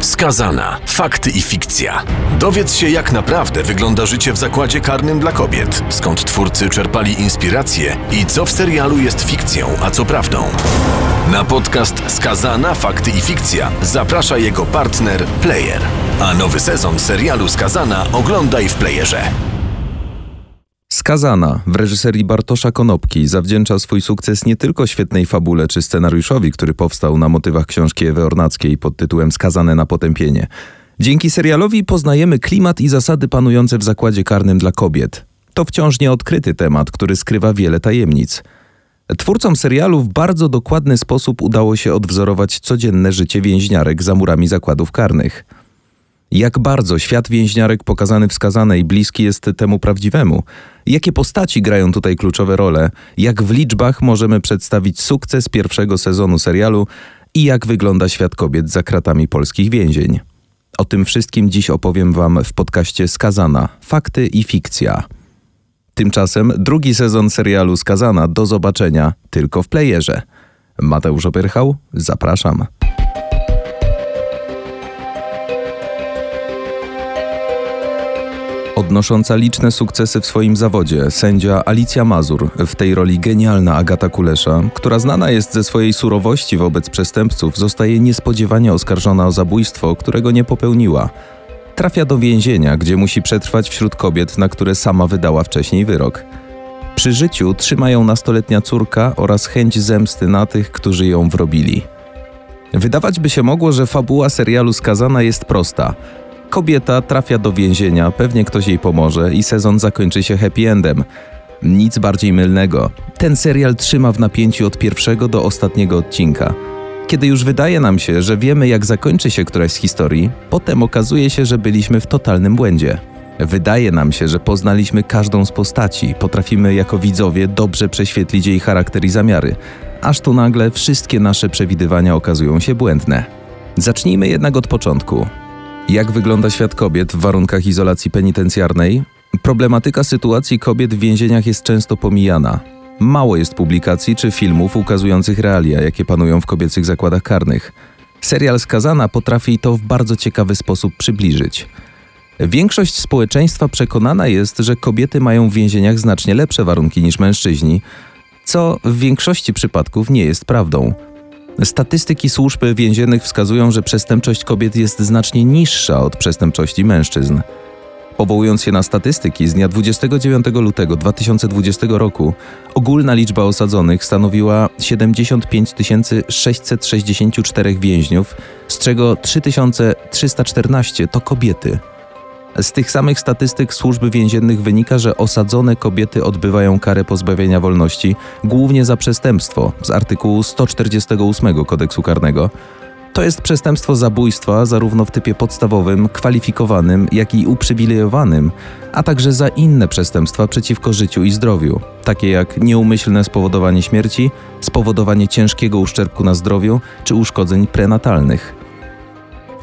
Skazana. Fakty i fikcja. Dowiedz się, jak naprawdę wygląda życie w zakładzie karnym dla kobiet, skąd twórcy czerpali inspiracje i co w serialu jest fikcją, a co prawdą. Na podcast Skazana. Fakty i fikcja zaprasza jego partner Player. A nowy sezon serialu Skazana oglądaj w Playerze. Skazana w reżyserii Bartosza Konopki zawdzięcza swój sukces nie tylko świetnej fabule czy scenariuszowi, który powstał na motywach książki Ewy Ornackiej pod tytułem Skazane na potępienie. Dzięki serialowi poznajemy klimat i zasady panujące w zakładzie karnym dla kobiet. To wciąż nieodkryty temat, który skrywa wiele tajemnic. Twórcom serialu w bardzo dokładny sposób udało się odwzorować codzienne życie więźniarek za murami zakładów karnych. Jak bardzo świat więźniarek pokazany w skazanej bliski jest temu prawdziwemu? Jakie postaci grają tutaj kluczowe role? Jak w liczbach możemy przedstawić sukces pierwszego sezonu serialu i jak wygląda świat kobiet za kratami polskich więzień? O tym wszystkim dziś opowiem Wam w podcaście Skazana Fakty i fikcja. Tymczasem drugi sezon serialu Skazana do zobaczenia tylko w playerze. Mateusz Opyrchał, zapraszam. Odnosząca liczne sukcesy w swoim zawodzie, sędzia Alicja Mazur, w tej roli genialna Agata Kulesza, która znana jest ze swojej surowości wobec przestępców, zostaje niespodziewanie oskarżona o zabójstwo, którego nie popełniła. Trafia do więzienia, gdzie musi przetrwać wśród kobiet, na które sama wydała wcześniej wyrok. Przy życiu trzyma ją nastoletnia córka oraz chęć zemsty na tych, którzy ją wrobili. Wydawać by się mogło, że fabuła serialu skazana jest prosta – Kobieta trafia do więzienia, pewnie ktoś jej pomoże i sezon zakończy się happy endem. Nic bardziej mylnego. Ten serial trzyma w napięciu od pierwszego do ostatniego odcinka. Kiedy już wydaje nam się, że wiemy jak zakończy się któraś z historii, potem okazuje się, że byliśmy w totalnym błędzie. Wydaje nam się, że poznaliśmy każdą z postaci, potrafimy jako widzowie dobrze prześwietlić jej charakter i zamiary, aż tu nagle wszystkie nasze przewidywania okazują się błędne. Zacznijmy jednak od początku. Jak wygląda świat kobiet w warunkach izolacji penitencjarnej? Problematyka sytuacji kobiet w więzieniach jest często pomijana. Mało jest publikacji czy filmów ukazujących realia, jakie panują w kobiecych zakładach karnych. Serial Skazana potrafi to w bardzo ciekawy sposób przybliżyć. Większość społeczeństwa przekonana jest, że kobiety mają w więzieniach znacznie lepsze warunki niż mężczyźni, co w większości przypadków nie jest prawdą. Statystyki służb więziennych wskazują, że przestępczość kobiet jest znacznie niższa od przestępczości mężczyzn. Powołując się na statystyki z dnia 29 lutego 2020 roku, ogólna liczba osadzonych stanowiła 75 664 więźniów, z czego 3314 to kobiety. Z tych samych statystyk służby więziennych wynika, że osadzone kobiety odbywają karę pozbawienia wolności głównie za przestępstwo z artykułu 148 kodeksu karnego. To jest przestępstwo zabójstwa zarówno w typie podstawowym, kwalifikowanym, jak i uprzywilejowanym, a także za inne przestępstwa przeciwko życiu i zdrowiu, takie jak nieumyślne spowodowanie śmierci, spowodowanie ciężkiego uszczerbku na zdrowiu czy uszkodzeń prenatalnych.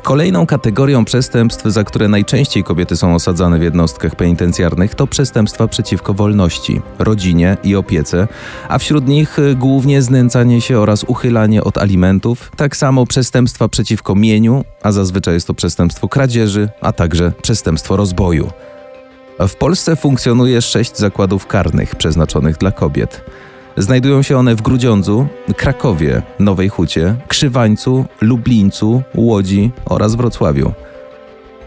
Kolejną kategorią przestępstw, za które najczęściej kobiety są osadzane w jednostkach penitencjarnych, to przestępstwa przeciwko wolności, rodzinie i opiece, a wśród nich y, głównie znęcanie się oraz uchylanie od alimentów, tak samo przestępstwa przeciwko mieniu, a zazwyczaj jest to przestępstwo kradzieży, a także przestępstwo rozboju. W Polsce funkcjonuje sześć zakładów karnych przeznaczonych dla kobiet. Znajdują się one w Grudziądzu, Krakowie, Nowej Hucie, Krzywańcu, Lublińcu, Łodzi oraz Wrocławiu.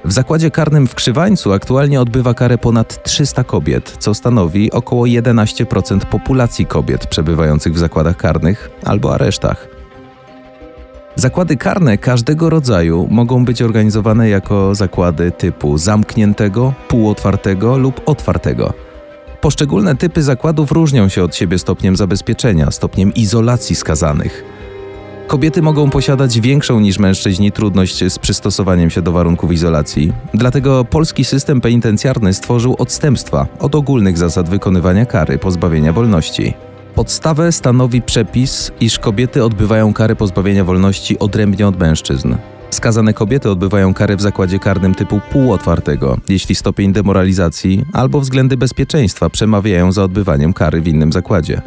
W zakładzie karnym w Krzywańcu aktualnie odbywa karę ponad 300 kobiet, co stanowi około 11% populacji kobiet przebywających w zakładach karnych albo aresztach. Zakłady karne każdego rodzaju mogą być organizowane jako zakłady typu zamkniętego, półotwartego lub otwartego. Poszczególne typy zakładów różnią się od siebie stopniem zabezpieczenia, stopniem izolacji skazanych. Kobiety mogą posiadać większą niż mężczyźni trudność z przystosowaniem się do warunków izolacji, dlatego polski system penitencjarny stworzył odstępstwa od ogólnych zasad wykonywania kary pozbawienia wolności. Podstawę stanowi przepis, iż kobiety odbywają karę pozbawienia wolności odrębnie od mężczyzn. Skazane kobiety odbywają karę w zakładzie karnym typu półotwartego, jeśli stopień demoralizacji albo względy bezpieczeństwa przemawiają za odbywaniem kary w innym zakładzie.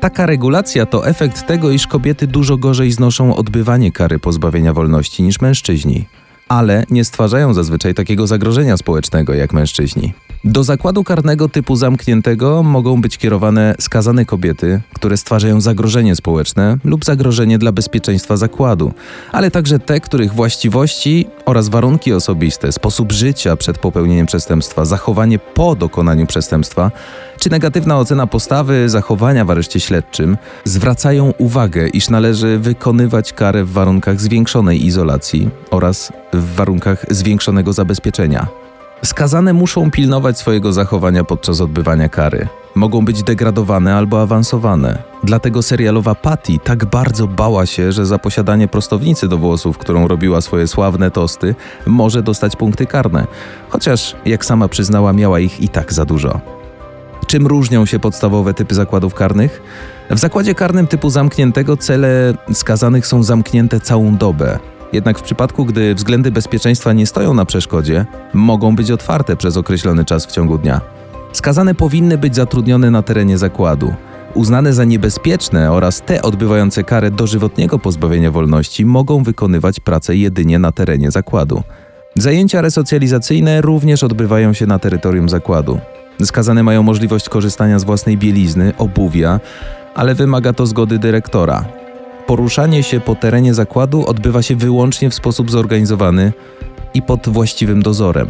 Taka regulacja to efekt tego, iż kobiety dużo gorzej znoszą odbywanie kary pozbawienia wolności niż mężczyźni. ale nie stwarzają zazwyczaj takiego zagrożenia społecznego jak mężczyźni. Do zakładu karnego typu zamkniętego mogą być kierowane skazane kobiety, które stwarzają zagrożenie społeczne lub zagrożenie dla bezpieczeństwa zakładu, ale także te, których właściwości oraz warunki osobiste, sposób życia przed popełnieniem przestępstwa, zachowanie po dokonaniu przestępstwa czy negatywna ocena postawy, zachowania w areszcie śledczym zwracają uwagę, iż należy wykonywać karę w warunkach zwiększonej izolacji oraz w warunkach zwiększonego zabezpieczenia. Skazane muszą pilnować swojego zachowania podczas odbywania kary. Mogą być degradowane albo awansowane. Dlatego serialowa Patty tak bardzo bała się, że za posiadanie prostownicy do włosów, którą robiła swoje sławne tosty, może dostać punkty karne. Chociaż, jak sama przyznała, miała ich i tak za dużo. Czym różnią się podstawowe typy zakładów karnych? W zakładzie karnym typu zamkniętego cele skazanych są zamknięte całą dobę. Jednak w przypadku, gdy względy bezpieczeństwa nie stoją na przeszkodzie, mogą być otwarte przez określony czas w ciągu dnia. Skazane powinny być zatrudnione na terenie zakładu. Uznane za niebezpieczne oraz te odbywające karę dożywotniego pozbawienia wolności mogą wykonywać pracę jedynie na terenie zakładu. Zajęcia resocjalizacyjne również odbywają się na terytorium zakładu. Skazane mają możliwość korzystania z własnej bielizny, obuwia, ale wymaga to zgody dyrektora. Poruszanie się po terenie zakładu odbywa się wyłącznie w sposób zorganizowany i pod właściwym dozorem.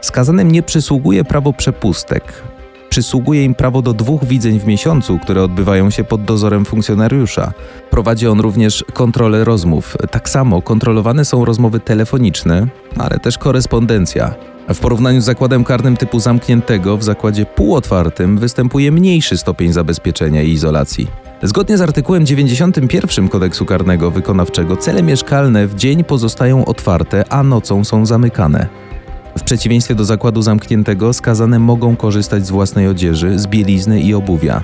Skazanym nie przysługuje prawo przepustek. Przysługuje im prawo do dwóch widzeń w miesiącu, które odbywają się pod dozorem funkcjonariusza. Prowadzi on również kontrolę rozmów. Tak samo kontrolowane są rozmowy telefoniczne, ale też korespondencja. W porównaniu z zakładem karnym typu zamkniętego, w zakładzie półotwartym występuje mniejszy stopień zabezpieczenia i izolacji. Zgodnie z artykułem 91 kodeksu karnego wykonawczego, cele mieszkalne w dzień pozostają otwarte, a nocą są zamykane. W przeciwieństwie do zakładu zamkniętego, skazane mogą korzystać z własnej odzieży, z bielizny i obuwia.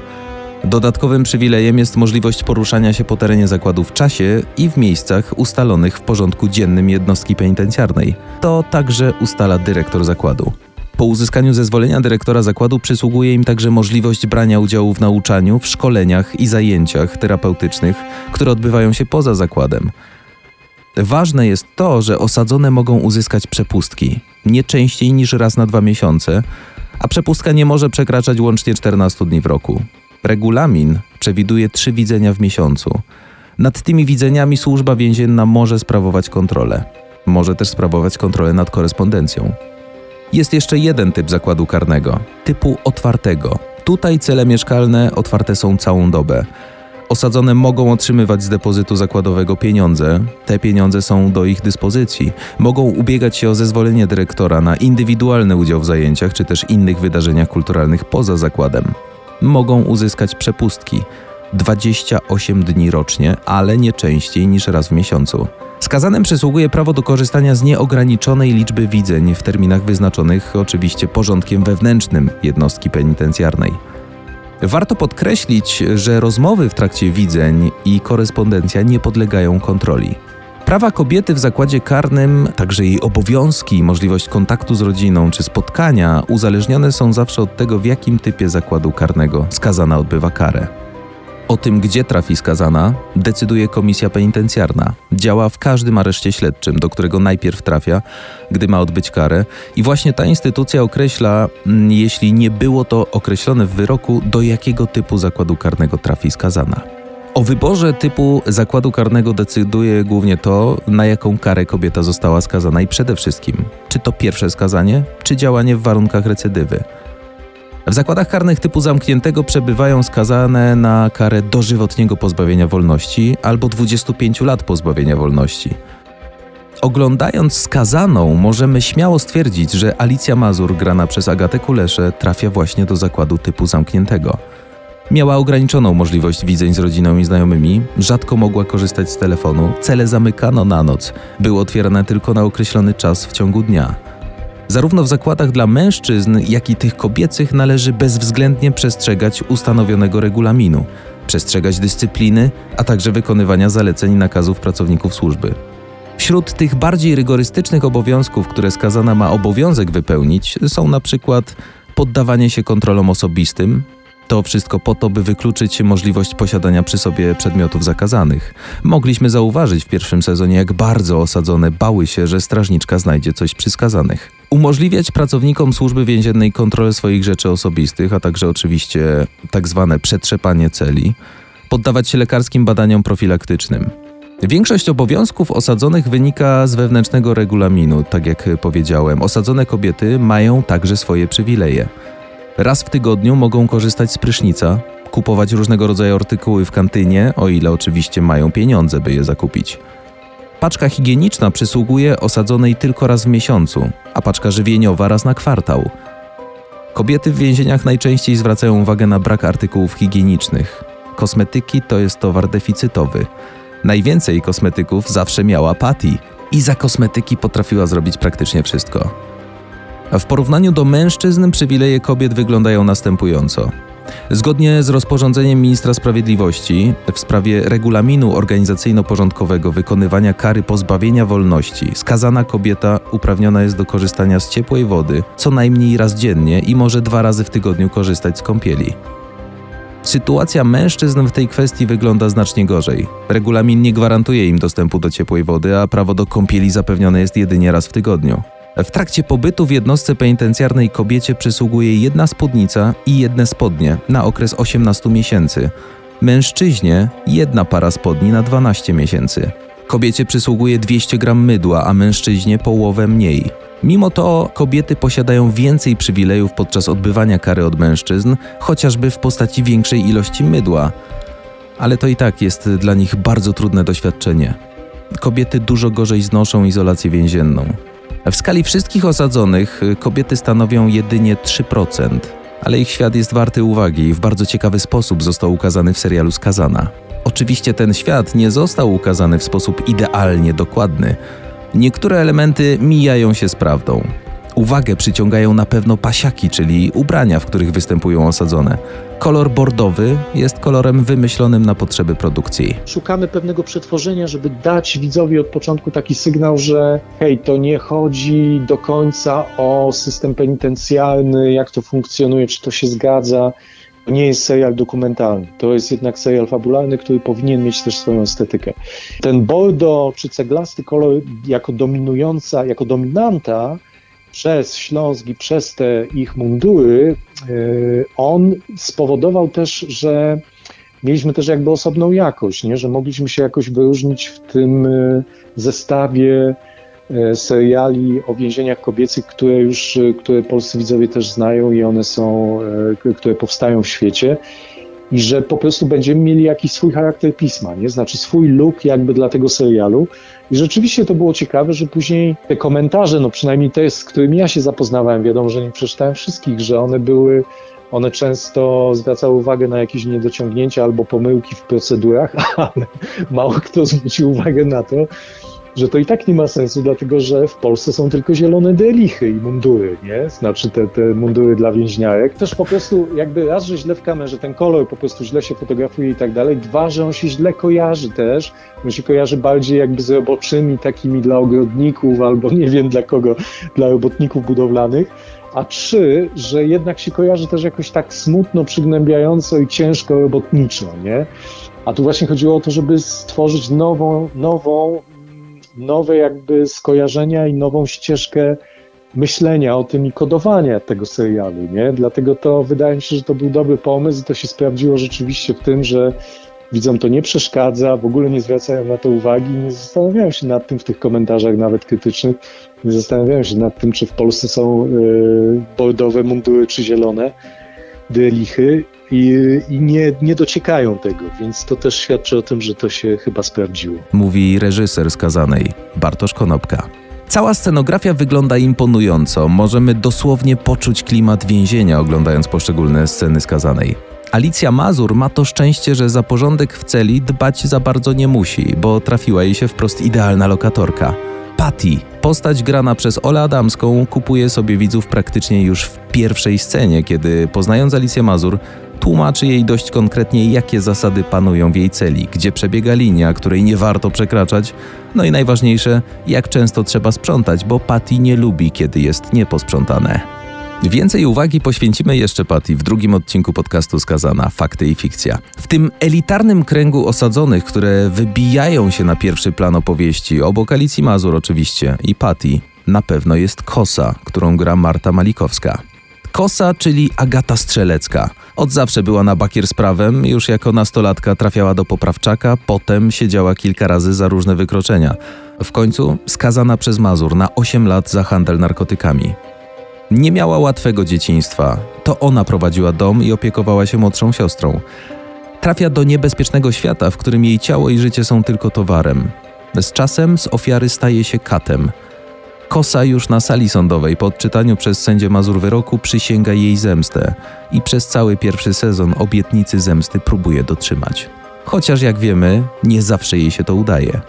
Dodatkowym przywilejem jest możliwość poruszania się po terenie zakładu w czasie i w miejscach ustalonych w porządku dziennym jednostki penitencjarnej. To także ustala dyrektor zakładu. Po uzyskaniu zezwolenia dyrektora zakładu przysługuje im także możliwość brania udziału w nauczaniu, w szkoleniach i zajęciach terapeutycznych, które odbywają się poza zakładem. Ważne jest to, że osadzone mogą uzyskać przepustki nie częściej niż raz na dwa miesiące, a przepustka nie może przekraczać łącznie 14 dni w roku. Regulamin przewiduje trzy widzenia w miesiącu. Nad tymi widzeniami służba więzienna może sprawować kontrolę. Może też sprawować kontrolę nad korespondencją. Jest jeszcze jeden typ zakładu karnego typu otwartego. Tutaj cele mieszkalne otwarte są całą dobę. Osadzone mogą otrzymywać z depozytu zakładowego pieniądze. Te pieniądze są do ich dyspozycji. Mogą ubiegać się o zezwolenie dyrektora na indywidualny udział w zajęciach czy też innych wydarzeniach kulturalnych poza zakładem mogą uzyskać przepustki 28 dni rocznie, ale nie częściej niż raz w miesiącu. Skazanym przysługuje prawo do korzystania z nieograniczonej liczby widzeń w terminach wyznaczonych oczywiście porządkiem wewnętrznym jednostki penitencjarnej. Warto podkreślić, że rozmowy w trakcie widzeń i korespondencja nie podlegają kontroli. Prawa kobiety w zakładzie karnym, także jej obowiązki możliwość kontaktu z rodziną czy spotkania uzależnione są zawsze od tego, w jakim typie zakładu karnego skazana odbywa karę. O tym, gdzie trafi skazana, decyduje komisja penitencjarna. Działa w każdym areszcie śledczym, do którego najpierw trafia, gdy ma odbyć karę, i właśnie ta instytucja określa, mm, jeśli nie było to określone w wyroku, do jakiego typu zakładu karnego trafi skazana. O wyborze typu zakładu karnego decyduje głównie to, na jaką karę kobieta została skazana i przede wszystkim, czy to pierwsze skazanie, czy działanie w warunkach recydywy. W zakładach karnych typu zamkniętego przebywają skazane na karę dożywotniego pozbawienia wolności albo 25 lat pozbawienia wolności. Oglądając skazaną, możemy śmiało stwierdzić, że Alicja Mazur, grana przez Agatę Kuleszę, trafia właśnie do zakładu typu zamkniętego. Miała ograniczoną możliwość widzeń z rodziną i znajomymi, rzadko mogła korzystać z telefonu, cele zamykano na noc, były otwierane tylko na określony czas w ciągu dnia. Zarówno w zakładach dla mężczyzn, jak i tych kobiecych należy bezwzględnie przestrzegać ustanowionego regulaminu, przestrzegać dyscypliny, a także wykonywania zaleceń i nakazów pracowników służby. Wśród tych bardziej rygorystycznych obowiązków, które skazana ma obowiązek wypełnić, są na przykład poddawanie się kontrolom osobistym, To wszystko po to, by wykluczyć możliwość posiadania przy sobie przedmiotów zakazanych. Mogliśmy zauważyć w pierwszym sezonie, jak bardzo osadzone bały się, że strażniczka znajdzie coś przy skazanych. Umożliwiać pracownikom służby więziennej kontrolę swoich rzeczy osobistych, a także oczywiście tak zwane przetrzepanie celi. Poddawać się lekarskim badaniom profilaktycznym. Większość obowiązków osadzonych wynika z wewnętrznego regulaminu, tak jak powiedziałem. Osadzone kobiety mają także swoje przywileje. Raz w tygodniu mogą korzystać z prysznica, kupować różnego rodzaju artykuły w kantynie, o ile oczywiście mają pieniądze, by je zakupić. Paczka higieniczna przysługuje osadzonej tylko raz w miesiącu, a paczka żywieniowa raz na kwartał. Kobiety w więzieniach najczęściej zwracają uwagę na brak artykułów higienicznych. Kosmetyki to jest towar deficytowy. Najwięcej kosmetyków zawsze miała Patty i za kosmetyki potrafiła zrobić praktycznie wszystko. A w porównaniu do mężczyzn przywileje kobiet wyglądają następująco. Zgodnie z rozporządzeniem ministra sprawiedliwości w sprawie regulaminu organizacyjno-porządkowego wykonywania kary pozbawienia wolności, skazana kobieta uprawniona jest do korzystania z ciepłej wody co najmniej raz dziennie i może dwa razy w tygodniu korzystać z kąpieli. Sytuacja mężczyzn w tej kwestii wygląda znacznie gorzej. Regulamin nie gwarantuje im dostępu do ciepłej wody, a prawo do kąpieli zapewnione jest jedynie raz w tygodniu. W trakcie pobytu w jednostce penitencjarnej kobiecie przysługuje jedna spódnica i jedne spodnie na okres 18 miesięcy. Mężczyźnie jedna para spodni na 12 miesięcy. Kobiecie przysługuje 200 gram mydła, a mężczyźnie połowę mniej. Mimo to kobiety posiadają więcej przywilejów podczas odbywania kary od mężczyzn, chociażby w postaci większej ilości mydła. Ale to i tak jest dla nich bardzo trudne doświadczenie. Kobiety dużo gorzej znoszą izolację więzienną. W skali wszystkich osadzonych kobiety stanowią jedynie 3%, ale ich świat jest warty uwagi i w bardzo ciekawy sposób został ukazany w serialu Skazana. Oczywiście ten świat nie został ukazany w sposób idealnie dokładny. Niektóre elementy mijają się z prawdą. Uwagę przyciągają na pewno pasiaki, czyli ubrania, w których występują osadzone. Kolor bordowy jest kolorem wymyślonym na potrzeby produkcji. Szukamy pewnego przetworzenia, żeby dać widzowi od początku taki sygnał, że hej, to nie chodzi do końca o system penitencjalny, jak to funkcjonuje, czy to się zgadza. To nie jest serial dokumentalny, to jest jednak serial fabularny, który powinien mieć też swoją estetykę. Ten bordo czy ceglasty kolor jako dominująca, jako dominanta przez Śląsk i przez te ich mundury, e, on spowodował też, że mieliśmy też jakby osobną jakość, nie? że mogliśmy się jakoś wyróżnić w tym e, zestawie e, seriali o więzieniach kobiecych, które już, które polscy widzowie też znają i one są, które powstają w świecie i że po prostu będziemy mieli jakiś swój charakter pisma, nie? Znaczy swój look jakby dla tego serialu. I rzeczywiście to było ciekawe, że później te komentarze, no przynajmniej te, z którymi ja się zapoznawałem, wiadomo, że nie przeczytałem wszystkich, że one były, one często zwracały uwagę na jakieś niedociągnięcia albo pomyłki w procedurach, ale mało kto zwrócił uwagę na to, że to i tak nie ma sensu, dlatego że w Polsce są tylko zielone delichy i mundury, nie? Znaczy te, te mundury dla więźniarek. Też po prostu jakby raz, że źle w kamerze, ten kolor po prostu źle się fotografuje i tak dalej. Dwa, że on się źle kojarzy też. On się kojarzy bardziej jakby z roboczymi takimi dla ogrodników albo nie wiem dla kogo, dla robotników budowlanych a trzy, że jednak się kojarzy też jakoś tak smutno, przygnębiająco i ciężko robotniczo, nie? A tu właśnie chodziło o to, żeby stworzyć nową, nową nowe jakby skojarzenia i nową ścieżkę myślenia o tym i kodowania tego serialu, nie? Dlatego to wydaje mi się, że to był dobry pomysł i to się sprawdziło rzeczywiście w tym, że widzom to nie przeszkadza, w ogóle nie zwracają na to uwagi, nie zastanawiają się nad tym w tych komentarzach nawet krytycznych, nie zastanawiają się nad tym, czy w Polsce są y, bordowe mundury czy zielone dylichy i, i nie, nie dociekają tego, więc to też świadczy o tym, że to się chyba sprawdziło. Mówi reżyser skazanej Bartosz Konopka. Cała scenografia wygląda imponująco. Możemy dosłownie poczuć klimat więzienia, oglądając poszczególne sceny skazanej. Alicja Mazur ma to szczęście, że za porządek w celi dbać za bardzo nie musi, bo trafiła jej się wprost idealna lokatorka. Patty, postać grana przez Olę Adamską, kupuje sobie widzów praktycznie już w pierwszej scenie, kiedy poznając Alicję Mazur, tłumaczy jej dość konkretnie, jakie zasady panują w jej celi, gdzie przebiega linia, której nie warto przekraczać, no i najważniejsze, jak często trzeba sprzątać, bo Patty nie lubi, kiedy jest nieposprzątane. Więcej uwagi poświęcimy jeszcze Patty w drugim odcinku podcastu Skazana Fakty i Fikcja. W tym elitarnym kręgu osadzonych, które wybijają się na pierwszy plan opowieści, obok Alicji Mazur oczywiście i Patty, na pewno jest Kosa, którą gra Marta Malikowska. Kosa, czyli Agata Strzelecka. Od zawsze była na bakier z prawem, już jako nastolatka trafiała do poprawczaka, potem siedziała kilka razy za różne wykroczenia. W końcu skazana przez Mazur na 8 lat za handel narkotykami. Nie miała łatwego dzieciństwa. To ona prowadziła dom i opiekowała się młodszą siostrą. Trafia do niebezpiecznego świata, w którym jej ciało i życie są tylko towarem. Z czasem z ofiary staje się katem. Kosa już na sali sądowej po odczytaniu przez sędzię Mazur wyroku przysięga jej zemstę i przez cały pierwszy sezon obietnicy zemsty próbuje dotrzymać. Chociaż jak wiemy, nie zawsze jej się to udaje.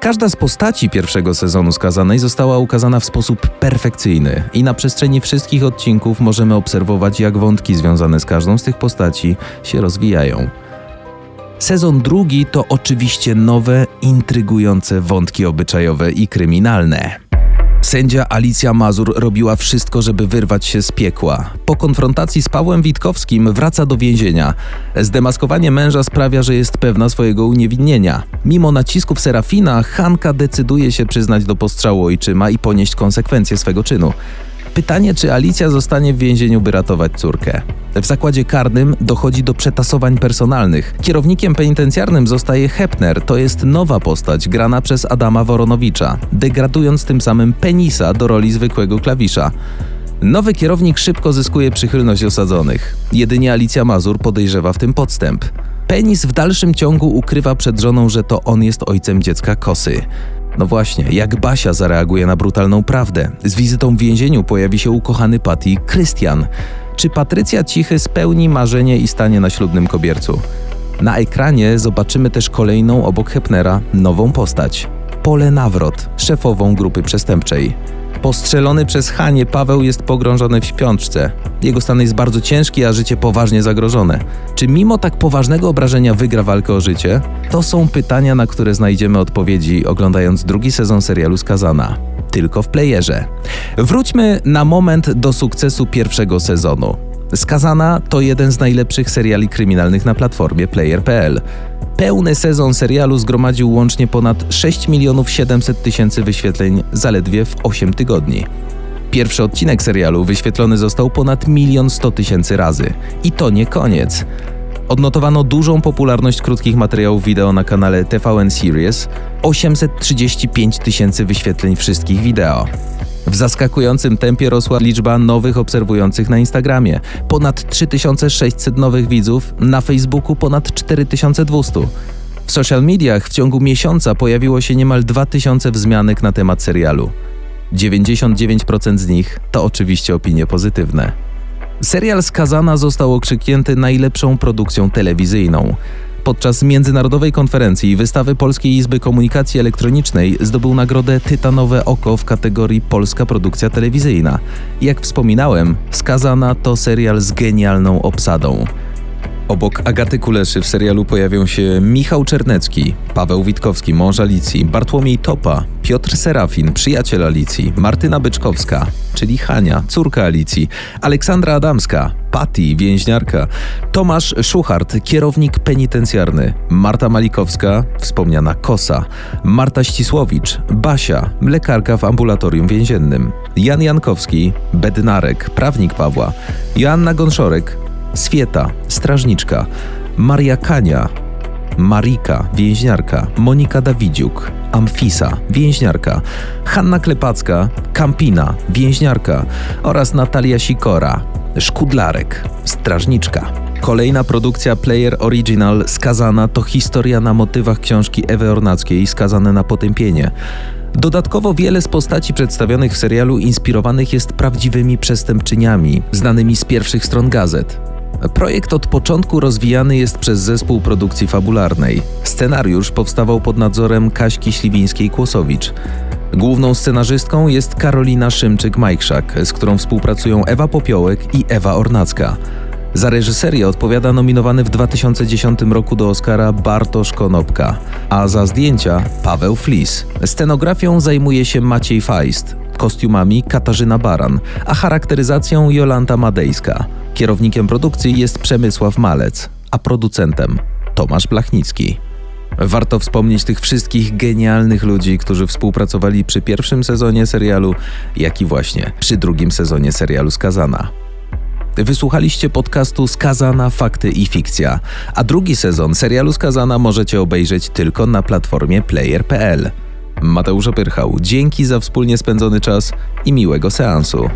Każda z postaci pierwszego sezonu skazanej została ukazana w sposób perfekcyjny i na przestrzeni wszystkich odcinków możemy obserwować, jak wątki związane z każdą z tych postaci się rozwijają. Sezon drugi to oczywiście nowe, intrygujące wątki obyczajowe i kryminalne. Sędzia Alicja Mazur robiła wszystko, żeby wyrwać się z piekła. Po konfrontacji z Pawłem Witkowskim wraca do więzienia. Zdemaskowanie męża sprawia, że jest pewna swojego uniewinnienia. Mimo nacisków Serafina, Hanka decyduje się przyznać do postrzału ojczyma i ponieść konsekwencje swego czynu. Pytanie, czy Alicja zostanie w więzieniu, by ratować córkę. W zakładzie karnym dochodzi do przetasowań personalnych. Kierownikiem penitencjarnym zostaje Hepner, to jest nowa postać grana przez Adama Woronowicza, degradując tym samym penisa do roli zwykłego klawisza. Nowy kierownik szybko zyskuje przychylność osadzonych. Jedynie Alicja Mazur podejrzewa w tym podstęp. Penis w dalszym ciągu ukrywa przed żoną, że to on jest ojcem dziecka Kosy. No właśnie, jak Basia zareaguje na brutalną prawdę? Z wizytą w więzieniu pojawi się ukochany Patty, Krystian. Czy Patrycja Cichy spełni marzenie i stanie na ślubnym kobiercu? Na ekranie zobaczymy też kolejną obok Hepnera nową postać. Pole Nawrot, szefową grupy przestępczej. Postrzelony przez Hanie, Paweł jest pogrążony w śpiączce. Jego stan jest bardzo ciężki, a życie poważnie zagrożone. Czy mimo tak poważnego obrażenia wygra walkę o życie? To są pytania, na które znajdziemy odpowiedzi oglądając drugi sezon serialu Skazana. Tylko w playerze. Wróćmy na moment do sukcesu pierwszego sezonu. Skazana to jeden z najlepszych seriali kryminalnych na platformie player.pl. Pełny sezon serialu zgromadził łącznie ponad 6 milionów 700 tysięcy wyświetleń zaledwie w 8 tygodni. Pierwszy odcinek serialu wyświetlony został ponad 1 100 tysięcy razy. I to nie koniec. Odnotowano dużą popularność krótkich materiałów wideo na kanale TVN Series 835 tysięcy wyświetleń wszystkich wideo. W zaskakującym tempie rosła liczba nowych obserwujących na Instagramie. Ponad 3600 nowych widzów, na Facebooku ponad 4200. W social mediach w ciągu miesiąca pojawiło się niemal 2000 wzmianek na temat serialu. 99% z nich to oczywiście opinie pozytywne. Serial Skazana został okrzyknięty najlepszą produkcją telewizyjną. Podczas międzynarodowej konferencji wystawy Polskiej Izby Komunikacji Elektronicznej zdobył nagrodę Tytanowe Oko w kategorii Polska Produkcja Telewizyjna. Jak wspominałem, Skazana to serial z genialną obsadą. Obok Agaty Kuleszy w serialu pojawią się Michał Czernecki, Paweł Witkowski, mąż Alicji, Bartłomiej Topa, Piotr Serafin, przyjaciel Alicji, Martyna Byczkowska, czyli Hania, córka Alicji, Aleksandra Adamska, Patty, więźniarka, Tomasz Szuchart, kierownik penitencjarny, Marta Malikowska, wspomniana Kosa, Marta Ścisłowicz, Basia, lekarka w ambulatorium więziennym, Jan Jankowski, Bednarek, prawnik Pawła, Joanna Gonszorek, Swieta, strażniczka, Maria Kania, Marika, więźniarka, Monika Dawidziuk, Amfisa, więźniarka, Hanna Klepacka, Kampina, więźniarka oraz Natalia Sikora, Szkudlarek, strażniczka. Kolejna produkcja Player Original Skazana to historia na motywach książki Ewy Ornackiej Skazane na potępienie. Dodatkowo wiele z postaci przedstawionych w serialu inspirowanych jest prawdziwymi przestępczyniami, znanymi z pierwszych stron gazet. Projekt od początku rozwijany jest przez zespół produkcji fabularnej. Scenariusz powstawał pod nadzorem Kaśki Śliwińskiej-Kłosowicz. Główną scenarzystką jest Karolina Szymczyk-Majkszak, z którą współpracują Ewa Popiołek i Ewa Ornacka. Za reżyserię odpowiada nominowany w 2010 roku do Oscara Bartosz Konopka, a za zdjęcia Paweł Flis. Scenografią zajmuje się Maciej Feist. Kostiumami Katarzyna Baran, a charakteryzacją Jolanta Madejska. Kierownikiem produkcji jest Przemysław Malec, a producentem Tomasz Blachnicki. Warto wspomnieć tych wszystkich genialnych ludzi, którzy współpracowali przy pierwszym sezonie serialu, jak i właśnie przy drugim sezonie serialu Skazana. Wysłuchaliście podcastu Skazana Fakty i Fikcja, a drugi sezon serialu Skazana możecie obejrzeć tylko na platformie player.pl. Mateusz Opyrchał, dzięki za wspólnie spędzony czas i miłego seansu.